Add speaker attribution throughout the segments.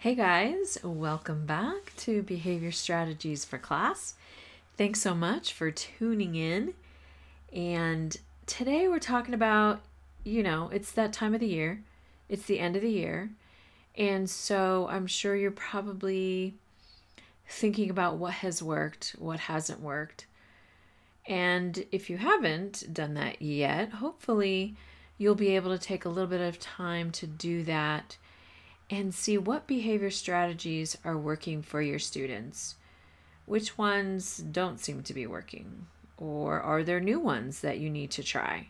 Speaker 1: Hey guys, welcome back to Behavior Strategies for Class. Thanks so much for tuning in. And today we're talking about, you know, it's that time of the year, it's the end of the year. And so I'm sure you're probably thinking about what has worked, what hasn't worked. And if you haven't done that yet, hopefully you'll be able to take a little bit of time to do that and see what behavior strategies are working for your students. Which ones don't seem to be working? Or are there new ones that you need to try?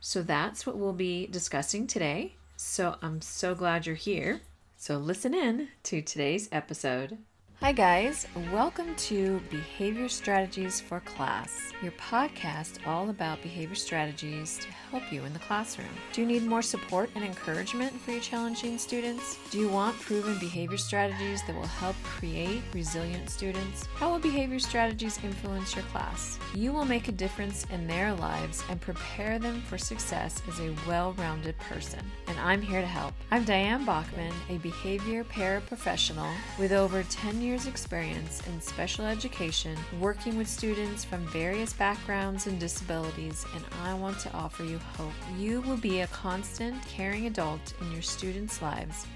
Speaker 1: So that's what we'll be discussing today. So I'm so glad you're here. So listen in to today's episode. Hi, guys. Welcome to Behavior Strategies for Class, your podcast all about behavior strategies to help you in the classroom. Do you need more support and encouragement for your challenging students? Do you want proven behavior strategies that will help create resilient students? How will behavior strategies influence your class? You will make a difference in their lives and prepare them for success as a well rounded person. And I'm here to help. I'm Diane Bachman, a behavior paraprofessional with over 10 years years' experience in special education, working with students from various backgrounds and disabilities, and I want to offer you hope. You will be a constant, caring adult in your students' lives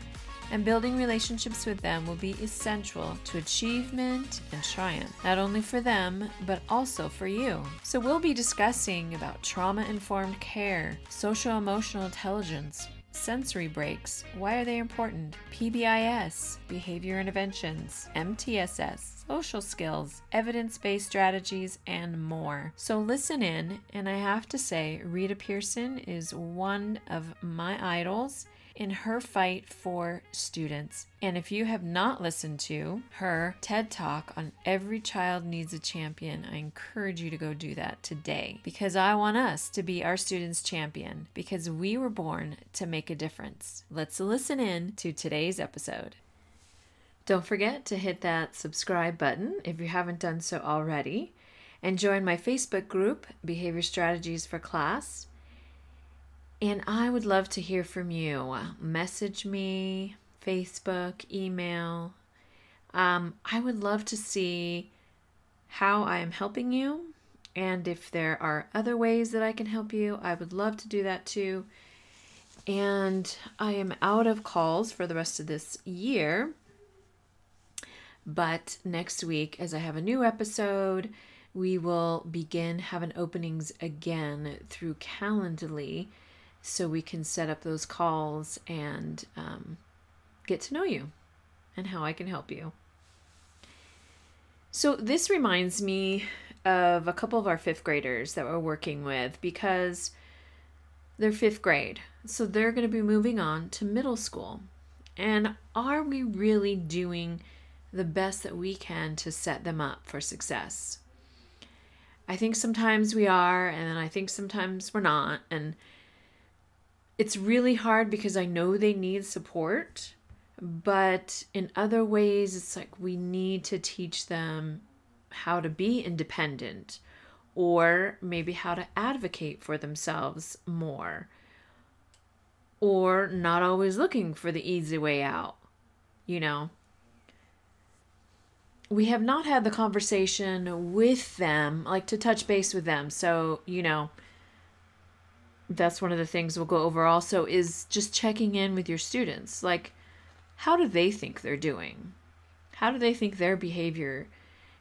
Speaker 1: and building relationships with them will be essential to achievement and triumph, not only for them, but also for you. So, we'll be discussing about trauma informed care, social emotional intelligence, sensory breaks, why are they important? PBIS, behavior interventions, MTSS, social skills, evidence based strategies, and more. So listen in, and I have to say, Rita Pierson is one of my idols in her fight for students. And if you have not listened to her TED Talk on Every Child Needs a Champion, I encourage you to go do that today because I want us to be our students' champion because we were born to make a difference. Let's listen in to today's episode. Don't forget to hit that subscribe button if you haven't done so already and join my Facebook group, Behavior Strategies for Class. And I would love to hear from you. Message me, Facebook, email. Um, I would love to see how I am helping you. And if there are other ways that I can help you, I would love to do that too. And I am out of calls for the rest of this year. But next week, as I have a new episode, we will begin having openings again through Calendly so we can set up those calls and um, get to know you and how I can help you. So, this reminds me of a couple of our fifth graders that we're working with because they're fifth grade. So, they're going to be moving on to middle school. And are we really doing the best that we can to set them up for success? I think sometimes we are, and I think sometimes we're not. And it's really hard because I know they need support, but in other ways, it's like we need to teach them how to be independent or maybe how to advocate for themselves more or not always looking for the easy way out, you know. We have not had the conversation with them, like to touch base with them. So, you know, that's one of the things we'll go over also is just checking in with your students. Like, how do they think they're doing? How do they think their behavior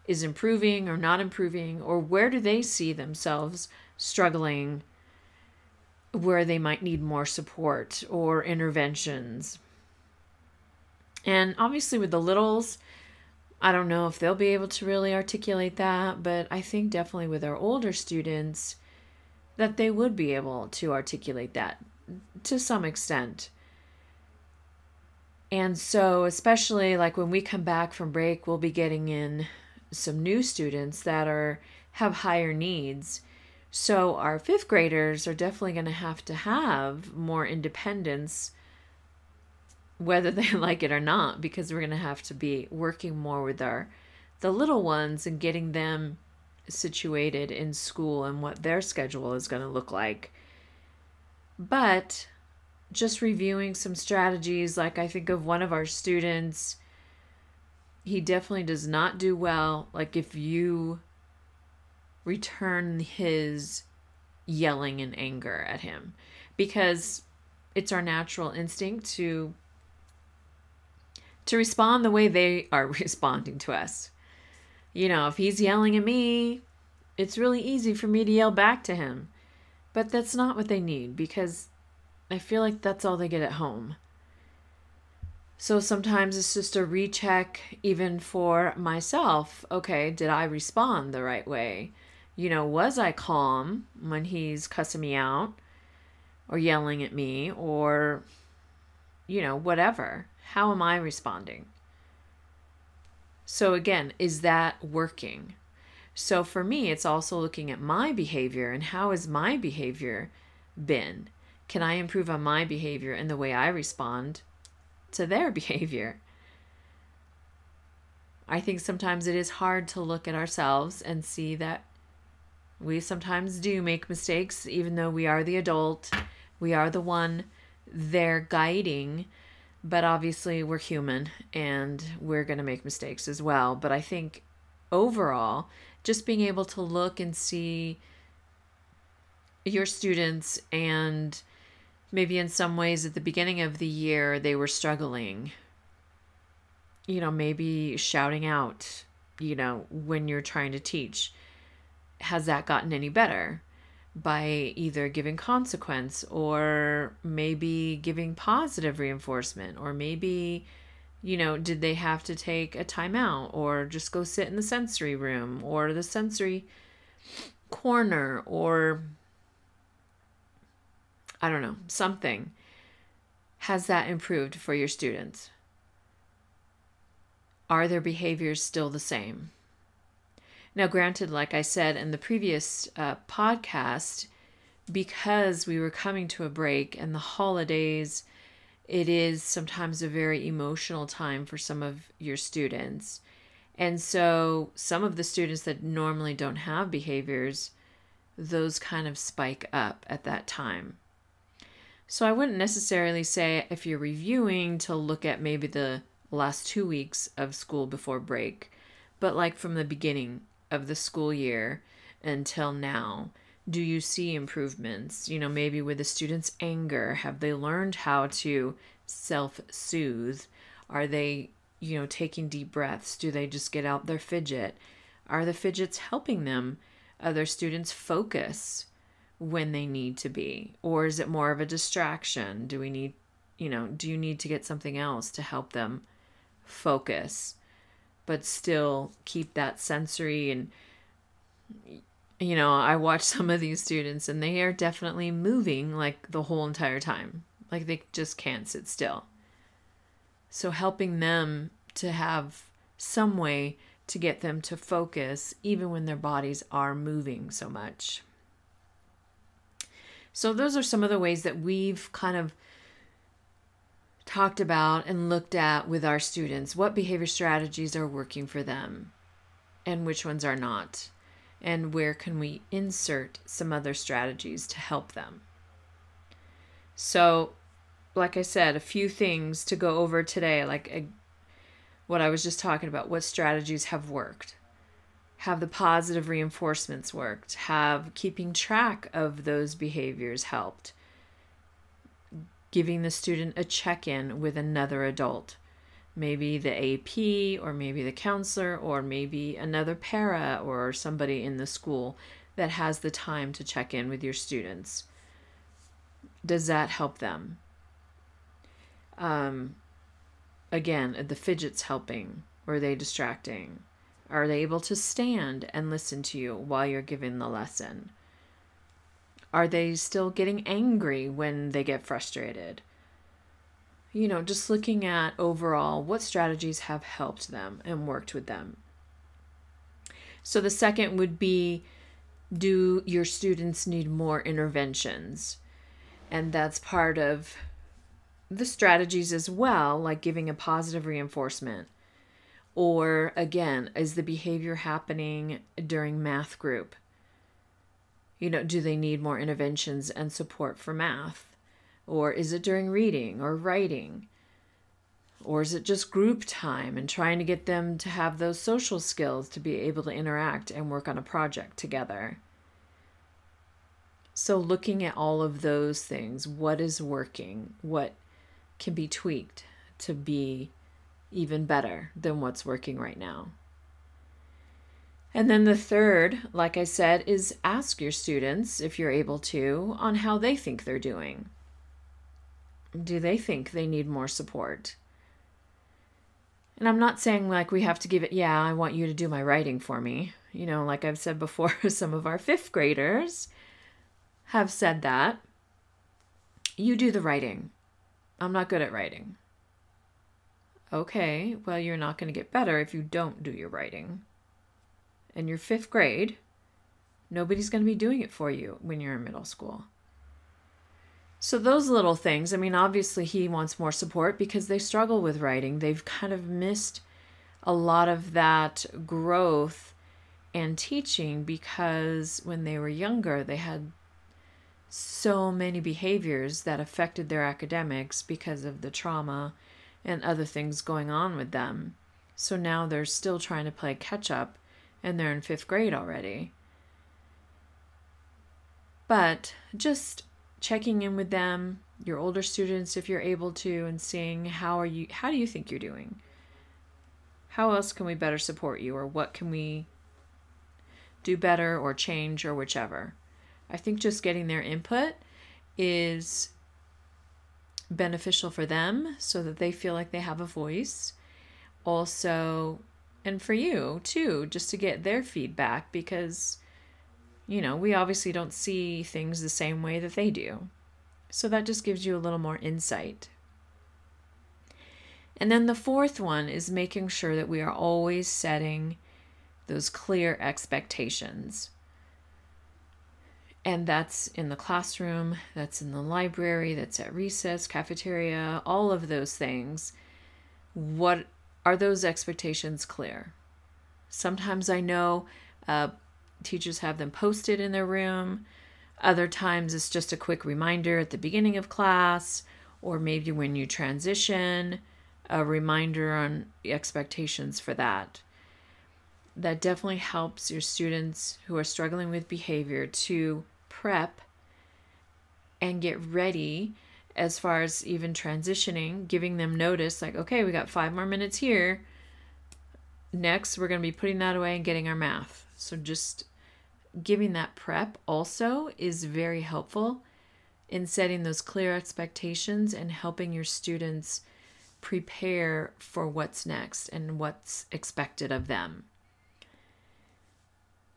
Speaker 1: is improving or not improving? Or where do they see themselves struggling where they might need more support or interventions? And obviously, with the littles, I don't know if they'll be able to really articulate that, but I think definitely with our older students, that they would be able to articulate that to some extent. And so, especially like when we come back from break, we'll be getting in some new students that are have higher needs. So our fifth graders are definitely going to have to have more independence whether they like it or not because we're going to have to be working more with our the little ones and getting them situated in school and what their schedule is going to look like. But just reviewing some strategies. Like I think of one of our students, he definitely does not do well. Like if you return his yelling and anger at him, because it's our natural instinct to to respond the way they are responding to us. You know, if he's yelling at me, it's really easy for me to yell back to him. But that's not what they need because I feel like that's all they get at home. So sometimes it's just a recheck, even for myself. Okay, did I respond the right way? You know, was I calm when he's cussing me out or yelling at me or, you know, whatever? How am I responding? So again, is that working? So for me, it's also looking at my behavior and how has my behavior been? Can I improve on my behavior and the way I respond to their behavior? I think sometimes it is hard to look at ourselves and see that we sometimes do make mistakes, even though we are the adult, we are the one they're guiding. But obviously, we're human and we're going to make mistakes as well. But I think overall, just being able to look and see your students and maybe in some ways at the beginning of the year they were struggling you know maybe shouting out you know when you're trying to teach has that gotten any better by either giving consequence or maybe giving positive reinforcement or maybe you know, did they have to take a timeout or just go sit in the sensory room or the sensory corner or I don't know, something? Has that improved for your students? Are their behaviors still the same? Now, granted, like I said in the previous uh, podcast, because we were coming to a break and the holidays it is sometimes a very emotional time for some of your students. And so, some of the students that normally don't have behaviors, those kind of spike up at that time. So, I wouldn't necessarily say if you're reviewing to look at maybe the last two weeks of school before break, but like from the beginning of the school year until now do you see improvements? You know, maybe with the students' anger, have they learned how to self soothe? Are they, you know, taking deep breaths? Do they just get out their fidget? Are the fidgets helping them, other students, focus when they need to be? Or is it more of a distraction? Do we need, you know, do you need to get something else to help them focus, but still keep that sensory and you know, I watch some of these students and they are definitely moving like the whole entire time. Like they just can't sit still. So helping them to have some way to get them to focus even when their bodies are moving so much. So those are some of the ways that we've kind of talked about and looked at with our students what behavior strategies are working for them and which ones are not and where can we insert some other strategies to help them. So, like I said, a few things to go over today, like a, what I was just talking about, what strategies have worked. Have the positive reinforcements worked? Have keeping track of those behaviors helped? Giving the student a check in with another adult maybe the AP or maybe the counselor or maybe another para or somebody in the school that has the time to check in with your students. Does that help them? Um, again, the fidgets helping are they distracting? Are they able to stand and listen to you while you're giving the lesson? Are they still getting angry when they get frustrated? you know, just looking at overall what strategies have helped them and worked with them. So the second would be do your students need more interventions? And that's part of the strategies as well, like giving a positive reinforcement. Or again, is the behavior happening during math group? You know, do they need more interventions and support for math? Or is it during reading or writing? Or is it just group time and trying to get them to have those social skills to be able to interact and work on a project together? So, looking at all of those things, what is working? What can be tweaked to be even better than what's working right now? And then the third, like I said, is ask your students, if you're able to, on how they think they're doing. Do they think they need more support? And I'm not saying like we have to give it, yeah, I want you to do my writing for me. You know, like I've said before, some of our fifth graders have said that. You do the writing. I'm not good at writing. Okay, well, you're not going to get better if you don't do your writing. In your fifth grade, nobody's going to be doing it for you when you're in middle school. So, those little things, I mean, obviously, he wants more support because they struggle with writing. They've kind of missed a lot of that growth and teaching because when they were younger, they had so many behaviors that affected their academics because of the trauma and other things going on with them. So now they're still trying to play catch up and they're in fifth grade already. But just checking in with them, your older students if you're able to and seeing how are you how do you think you're doing? How else can we better support you or what can we do better or change or whichever? I think just getting their input is beneficial for them so that they feel like they have a voice. Also, and for you too, just to get their feedback because, you know, we obviously don't see things the same way that they do. So that just gives you a little more insight. And then the fourth one is making sure that we are always setting those clear expectations. And that's in the classroom, that's in the library, that's at recess, cafeteria, all of those things. What are those expectations clear? Sometimes I know uh, teachers have them posted in their room. Other times it's just a quick reminder at the beginning of class, or maybe when you transition, a reminder on expectations for that that definitely helps your students who are struggling with behavior to prep and get ready as far as even transitioning, giving them notice like, okay, we got five more minutes here. Next, we're going to be putting that away and getting our math. So, just giving that prep also is very helpful in setting those clear expectations and helping your students prepare for what's next and what's expected of them.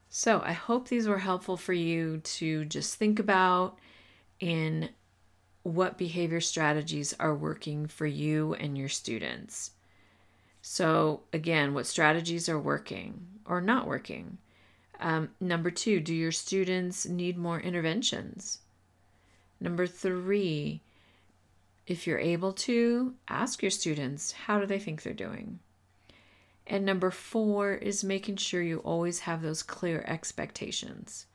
Speaker 1: So I hope these were helpful for you to just think about in what behavior strategies are working for you and your students. So, again, what strategies are working or not working? Um, number two, do your students need more interventions? Number three, if you're able to, ask your students how do they think they're doing? And number four is making sure you always have those clear expectations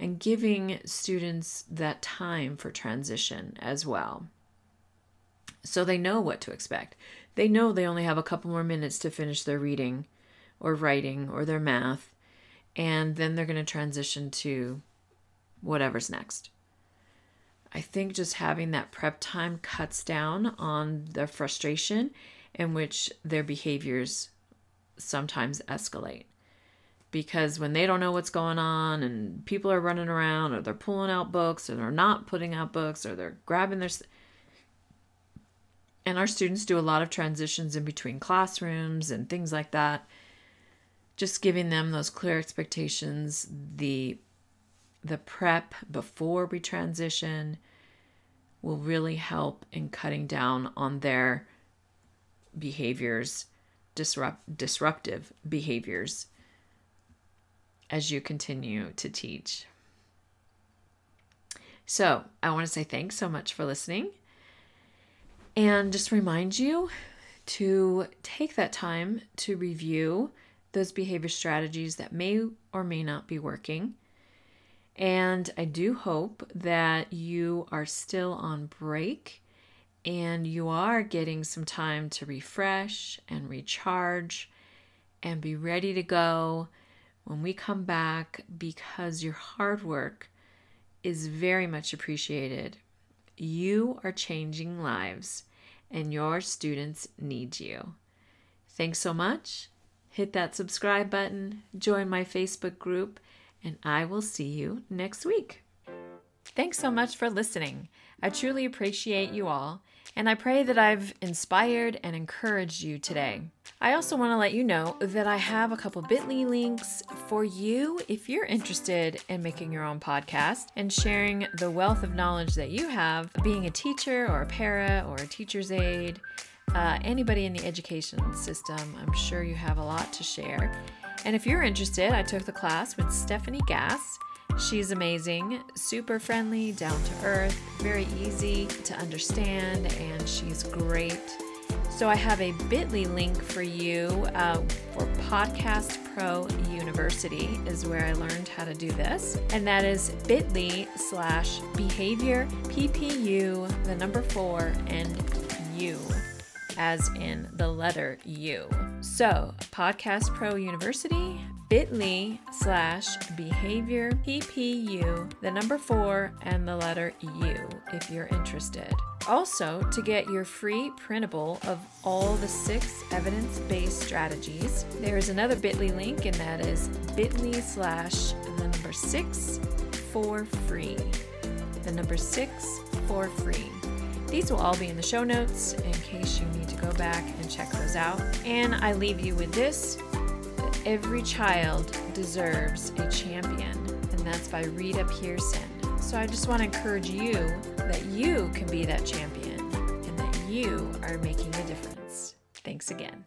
Speaker 1: and giving students that time for transition as well. So they know what to expect. They know they only have a couple more minutes to finish their reading or writing or their math, and then they're going to transition to whatever's next. I think just having that prep time cuts down on the frustration in which their behaviors sometimes escalate because when they don't know what's going on and people are running around or they're pulling out books or they're not putting out books or they're grabbing their and our students do a lot of transitions in between classrooms and things like that just giving them those clear expectations the the prep before we transition will really help in cutting down on their behaviors disrupt disruptive behaviors as you continue to teach. So, I want to say thanks so much for listening and just remind you to take that time to review those behavior strategies that may or may not be working And I do hope that you are still on break and you are getting some time to refresh and recharge and be ready to go when we come back because your hard work is very much appreciated. You are changing lives and your students need you. Thanks so much. Hit that subscribe button, join my Facebook group, and I will see you next week. Thanks so much for listening. I truly appreciate you all, and I pray that I've inspired and encouraged you today. I also want to let you know that I have a couple bit.ly links for you if you're interested in making your own podcast and sharing the wealth of knowledge that you have being a teacher or a para or a teacher's aide. Uh, anybody in the education system, I'm sure you have a lot to share. And if you're interested, I took the class with Stephanie Gass. She's amazing, super friendly, down to earth, very easy to understand, and she's great. So I have a bit.ly link for you uh, for Podcast Pro University is where I learned how to do this. And that is bit.ly slash behavior PPU, the number four, and you, as in the letter U. So Podcast Pro University, bit.ly slash behavior PPU, the number four, and the letter U if you're interested. Also, to get your free printable of all the six evidence based strategies, there is another bit.ly link, and that is bit.ly slash the number six for free. The number six for free. These will all be in the show notes in case you need to go back and check those out. And I leave you with this every child deserves a champion, and that's by Rita Pierson. So I just want to encourage you that you can be that champion and that you are making a difference. Thanks again.